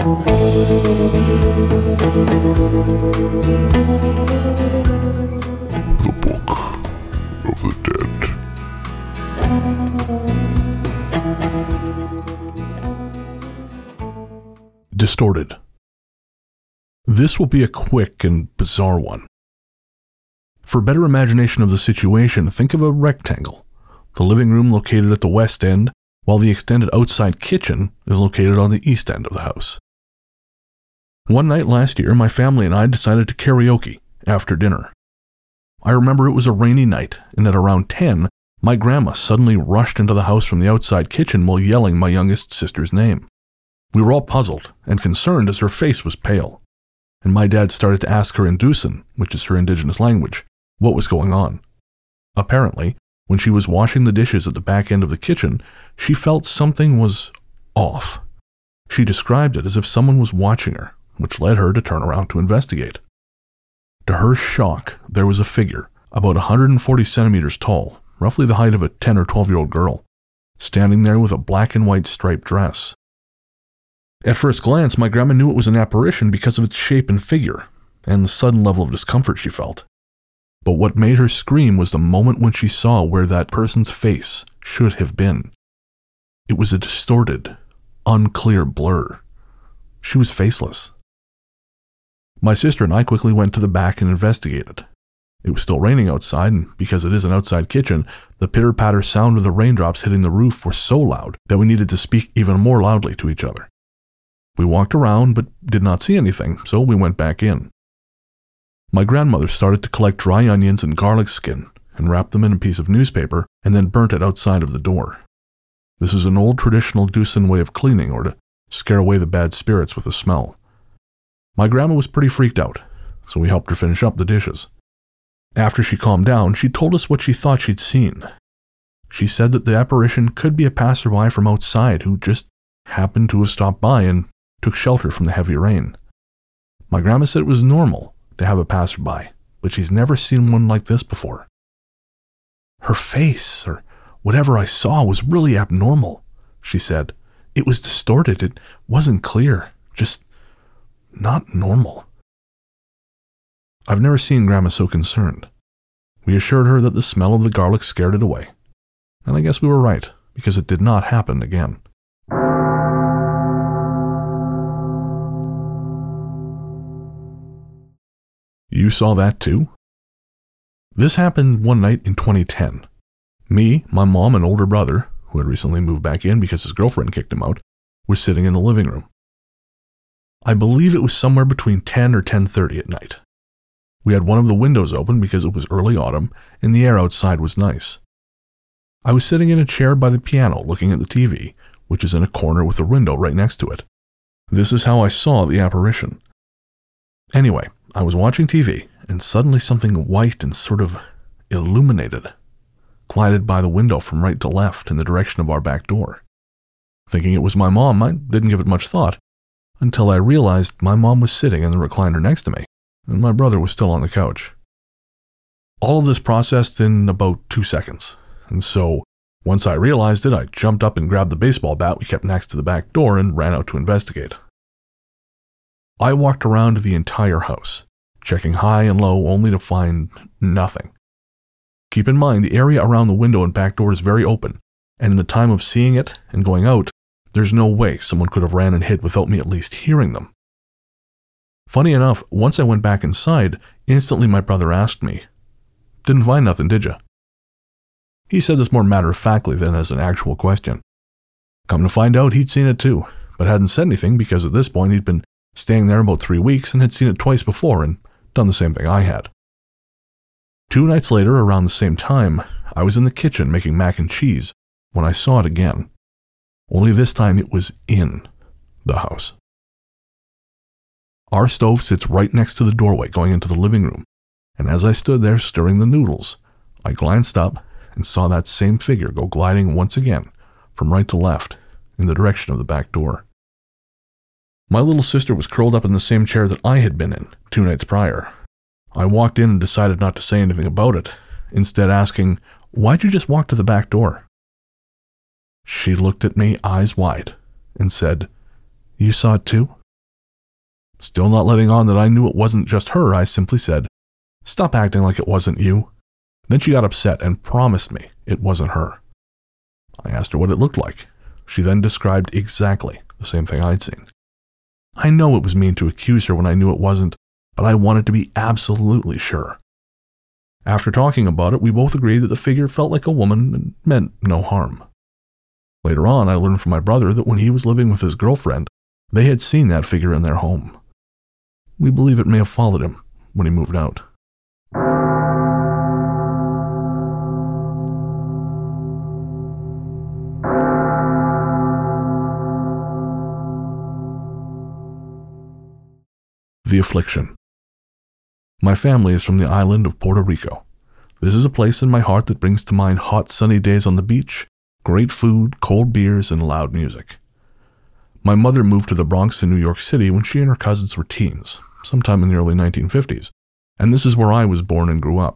The Book of the Dead. Distorted. This will be a quick and bizarre one. For better imagination of the situation, think of a rectangle. The living room located at the west end, while the extended outside kitchen is located on the east end of the house. One night last year, my family and I decided to karaoke after dinner. I remember it was a rainy night, and at around 10, my grandma suddenly rushed into the house from the outside kitchen while yelling my youngest sister's name. We were all puzzled and concerned as her face was pale, and my dad started to ask her in Dusun, which is her indigenous language, what was going on. Apparently, when she was washing the dishes at the back end of the kitchen, she felt something was off. She described it as if someone was watching her, which led her to turn around to investigate. To her shock, there was a figure, about 140 centimeters tall, roughly the height of a 10 or 12 year old girl, standing there with a black and white striped dress. At first glance, my grandma knew it was an apparition because of its shape and figure, and the sudden level of discomfort she felt. But what made her scream was the moment when she saw where that person's face should have been. It was a distorted, unclear blur. She was faceless. My sister and I quickly went to the back and investigated. It was still raining outside, and because it is an outside kitchen, the pitter patter sound of the raindrops hitting the roof were so loud that we needed to speak even more loudly to each other. We walked around but did not see anything, so we went back in. My grandmother started to collect dry onions and garlic skin and wrapped them in a piece of newspaper and then burnt it outside of the door. This is an old traditional Dusun way of cleaning or to scare away the bad spirits with the smell. My grandma was pretty freaked out, so we helped her finish up the dishes. After she calmed down, she told us what she thought she'd seen. She said that the apparition could be a passerby from outside who just happened to have stopped by and took shelter from the heavy rain. My grandma said it was normal to have a passerby, but she's never seen one like this before. Her face, or whatever I saw, was really abnormal, she said. It was distorted, it wasn't clear, just not normal. I've never seen Grandma so concerned. We assured her that the smell of the garlic scared it away. And I guess we were right, because it did not happen again. You saw that too? This happened one night in 2010. Me, my mom, and older brother, who had recently moved back in because his girlfriend kicked him out, were sitting in the living room. I believe it was somewhere between 10 or 10:30 at night. We had one of the windows open because it was early autumn and the air outside was nice. I was sitting in a chair by the piano looking at the TV, which is in a corner with a window right next to it. This is how I saw the apparition. Anyway, I was watching TV, and suddenly something white and sort of illuminated glided by the window from right to left in the direction of our back door. Thinking it was my mom, I didn't give it much thought until I realized my mom was sitting in the recliner next to me, and my brother was still on the couch. All of this processed in about two seconds, and so once I realized it, I jumped up and grabbed the baseball bat we kept next to the back door and ran out to investigate. I walked around the entire house, checking high and low only to find nothing. Keep in mind, the area around the window and back door is very open, and in the time of seeing it and going out, there's no way someone could have ran and hid without me at least hearing them. Funny enough, once I went back inside, instantly my brother asked me, Didn't find nothing, did you? He said this more matter of factly than as an actual question. Come to find out, he'd seen it too, but hadn't said anything because at this point he'd been staying there about three weeks and had seen it twice before and done the same thing I had. Two nights later, around the same time, I was in the kitchen making mac and cheese when I saw it again. Only this time it was in the house. Our stove sits right next to the doorway going into the living room, and as I stood there stirring the noodles, I glanced up and saw that same figure go gliding once again from right to left in the direction of the back door. My little sister was curled up in the same chair that I had been in two nights prior. I walked in and decided not to say anything about it, instead asking, Why'd you just walk to the back door? She looked at me, eyes wide, and said, You saw it too? Still not letting on that I knew it wasn't just her, I simply said, Stop acting like it wasn't you. Then she got upset and promised me it wasn't her. I asked her what it looked like. She then described exactly the same thing I'd seen. I know it was mean to accuse her when I knew it wasn't, but I wanted to be absolutely sure. After talking about it, we both agreed that the figure felt like a woman and meant no harm. Later on, I learned from my brother that when he was living with his girlfriend, they had seen that figure in their home. We believe it may have followed him when he moved out. The Affliction. My family is from the island of Puerto Rico. This is a place in my heart that brings to mind hot sunny days on the beach, great food, cold beers, and loud music. My mother moved to the Bronx in New York City when she and her cousins were teens, sometime in the early 1950s, and this is where I was born and grew up.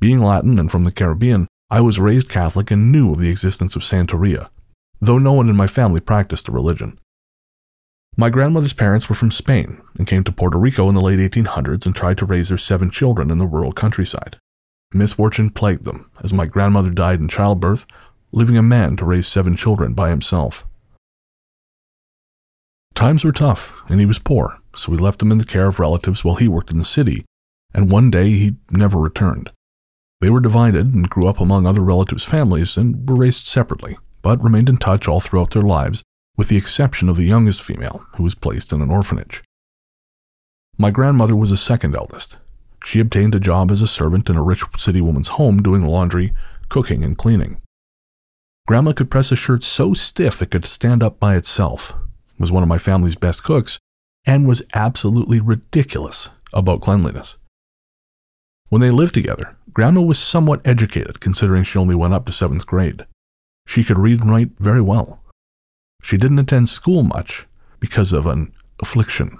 Being Latin and from the Caribbean, I was raised Catholic and knew of the existence of Santeria, though no one in my family practiced the religion. My grandmother's parents were from Spain and came to Puerto Rico in the late 1800s and tried to raise their seven children in the rural countryside. Misfortune plagued them, as my grandmother died in childbirth, leaving a man to raise seven children by himself. Times were tough, and he was poor, so we left him in the care of relatives while he worked in the city, and one day he never returned. They were divided and grew up among other relatives' families and were raised separately, but remained in touch all throughout their lives with the exception of the youngest female, who was placed in an orphanage. My grandmother was the second eldest. She obtained a job as a servant in a rich city woman's home doing laundry, cooking, and cleaning. Grandma could press a shirt so stiff it could stand up by itself, was one of my family's best cooks, and was absolutely ridiculous about cleanliness. When they lived together, Grandma was somewhat educated considering she only went up to seventh grade. She could read and write very well. She didn't attend school much because of an affliction.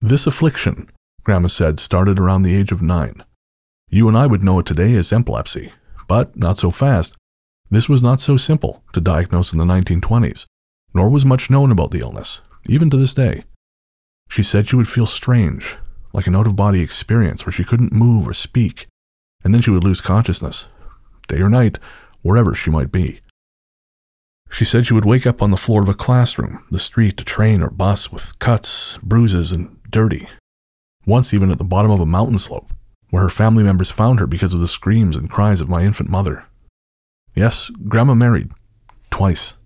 This affliction, Grandma said, started around the age of nine. You and I would know it today as epilepsy, but not so fast. This was not so simple to diagnose in the 1920s, nor was much known about the illness, even to this day. She said she would feel strange, like an out of body experience where she couldn't move or speak, and then she would lose consciousness, day or night, wherever she might be. She said she would wake up on the floor of a classroom, the street, a train, or bus with cuts, bruises, and dirty. Once, even at the bottom of a mountain slope, where her family members found her because of the screams and cries of my infant mother. Yes, Grandma married. Twice.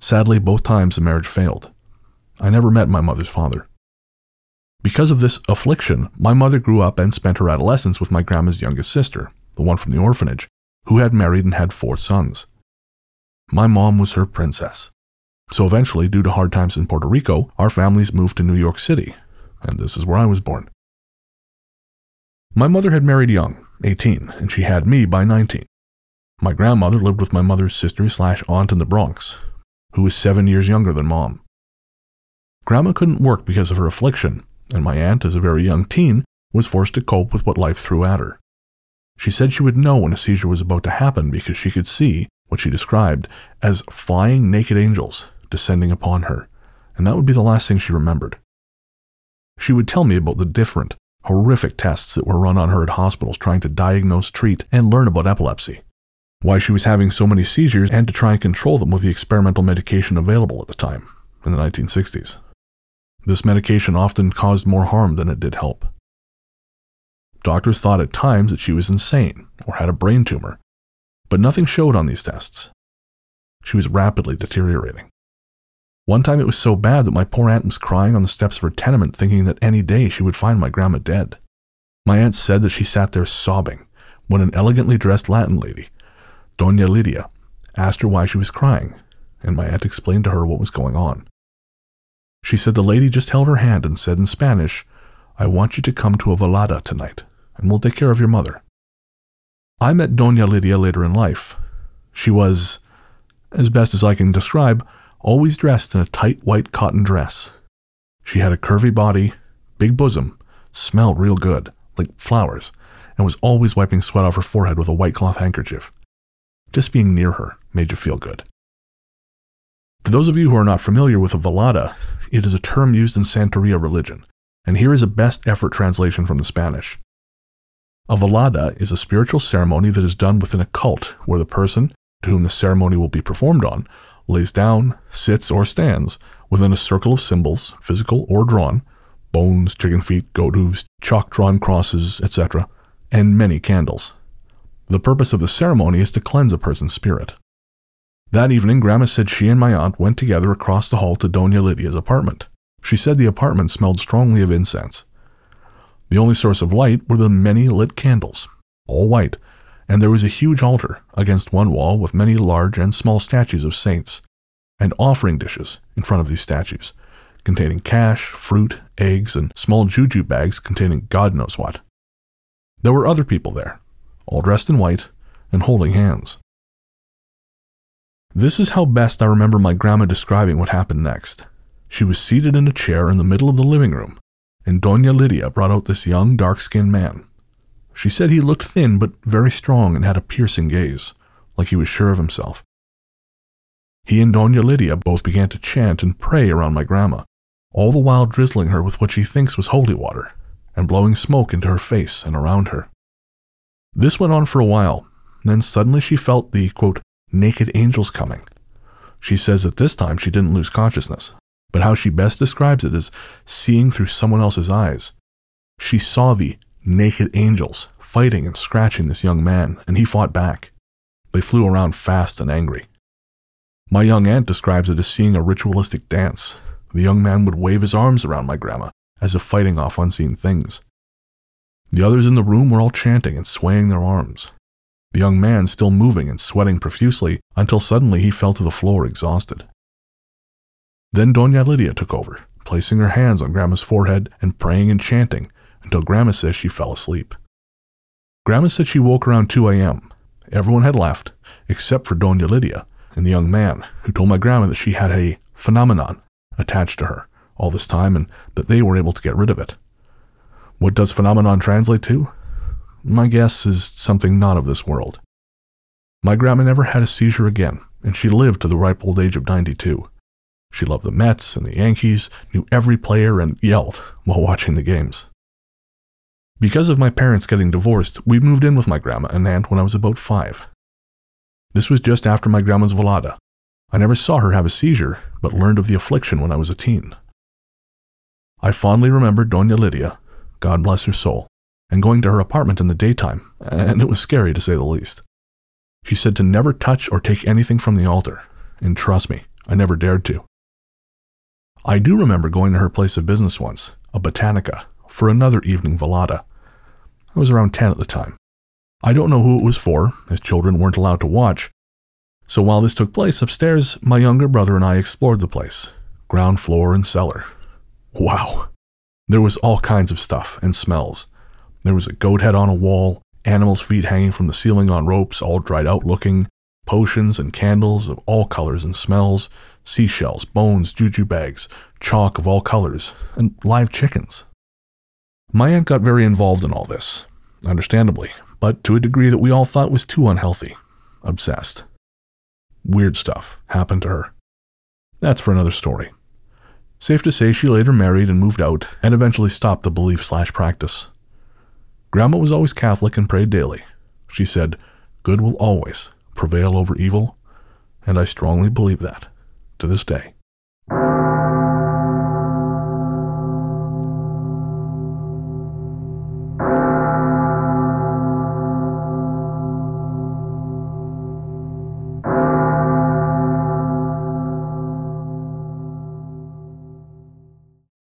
Sadly, both times the marriage failed. I never met my mother's father. Because of this affliction, my mother grew up and spent her adolescence with my grandma's youngest sister, the one from the orphanage, who had married and had four sons. My mom was her princess. So eventually, due to hard times in Puerto Rico, our families moved to New York City, and this is where I was born. My mother had married young, 18, and she had me by 19. My grandmother lived with my mother's sister slash aunt in the Bronx, who was seven years younger than mom. Grandma couldn't work because of her affliction, and my aunt, as a very young teen, was forced to cope with what life threw at her. She said she would know when a seizure was about to happen because she could see, what she described as flying naked angels descending upon her, and that would be the last thing she remembered. She would tell me about the different, horrific tests that were run on her at hospitals trying to diagnose, treat, and learn about epilepsy, why she was having so many seizures, and to try and control them with the experimental medication available at the time, in the 1960s. This medication often caused more harm than it did help. Doctors thought at times that she was insane or had a brain tumor, but nothing showed on these tests. She was rapidly deteriorating. One time it was so bad that my poor aunt was crying on the steps of her tenement, thinking that any day she would find my grandma dead. My aunt said that she sat there sobbing when an elegantly dressed Latin lady, Dona Lydia, asked her why she was crying, and my aunt explained to her what was going on. She said the lady just held her hand and said in Spanish, I want you to come to a velada tonight, and we'll take care of your mother. I met Dona Lydia later in life. She was, as best as I can describe, always dressed in a tight white cotton dress. She had a curvy body, big bosom, smelled real good, like flowers, and was always wiping sweat off her forehead with a white cloth handkerchief. Just being near her made you feel good. For those of you who are not familiar with a velada, it is a term used in Santeria religion, and here is a best effort translation from the Spanish. A velada is a spiritual ceremony that is done within a cult where the person to whom the ceremony will be performed on lays down, sits, or stands within a circle of symbols, physical or drawn, bones, chicken feet, goat hooves, chalk drawn crosses, etc., and many candles. The purpose of the ceremony is to cleanse a person's spirit. That evening, Grandma said she and my aunt went together across the hall to Dona Lydia's apartment. She said the apartment smelled strongly of incense. The only source of light were the many lit candles, all white, and there was a huge altar against one wall with many large and small statues of saints, and offering dishes in front of these statues, containing cash, fruit, eggs, and small juju bags containing God knows what. There were other people there, all dressed in white and holding hands. This is how best I remember my grandma describing what happened next. She was seated in a chair in the middle of the living room, and Dona Lydia brought out this young, dark skinned man. She said he looked thin but very strong and had a piercing gaze, like he was sure of himself. He and Dona Lydia both began to chant and pray around my grandma, all the while drizzling her with what she thinks was holy water, and blowing smoke into her face and around her. This went on for a while, then suddenly she felt the, quote, naked angels coming. She says that this time she didn't lose consciousness, but how she best describes it is seeing through someone else's eyes. She saw the naked angels fighting and scratching this young man, and he fought back. They flew around fast and angry. My young aunt describes it as seeing a ritualistic dance. The young man would wave his arms around my grandma, as if fighting off unseen things. The others in the room were all chanting and swaying their arms the young man still moving and sweating profusely until suddenly he fell to the floor exhausted. Then Dona Lydia took over, placing her hands on Grandma's forehead and praying and chanting until Grandma says she fell asleep. Grandma said she woke around 2 a.m. Everyone had left, except for Dona Lydia and the young man, who told my grandma that she had a phenomenon attached to her all this time and that they were able to get rid of it. What does phenomenon translate to? My guess is something not of this world. My grandma never had a seizure again, and she lived to the ripe old age of 92. She loved the Mets and the Yankees, knew every player, and yelled while watching the games. Because of my parents getting divorced, we moved in with my grandma and aunt when I was about five. This was just after my grandma's velada. I never saw her have a seizure, but learned of the affliction when I was a teen. I fondly remember Dona Lydia, God bless her soul, and going to her apartment in the daytime, and it was scary to say the least. She said to never touch or take anything from the altar, and trust me, I never dared to. I do remember going to her place of business once, a botanica, for another evening velada. I was around 10 at the time. I don't know who it was for, as children weren't allowed to watch. So while this took place upstairs, my younger brother and I explored the place ground floor and cellar. Wow. There was all kinds of stuff and smells there was a goat head on a wall, animals' feet hanging from the ceiling on ropes, all dried out looking, potions and candles of all colors and smells, seashells, bones, juju bags, chalk of all colors, and live chickens. My aunt got very involved in all this, understandably, but to a degree that we all thought was too unhealthy. Obsessed. Weird stuff happened to her. That's for another story. Safe to say, she later married and moved out, and eventually stopped the belief slash practice. Grandma was always Catholic and prayed daily. She said, Good will always prevail over evil, and I strongly believe that to this day.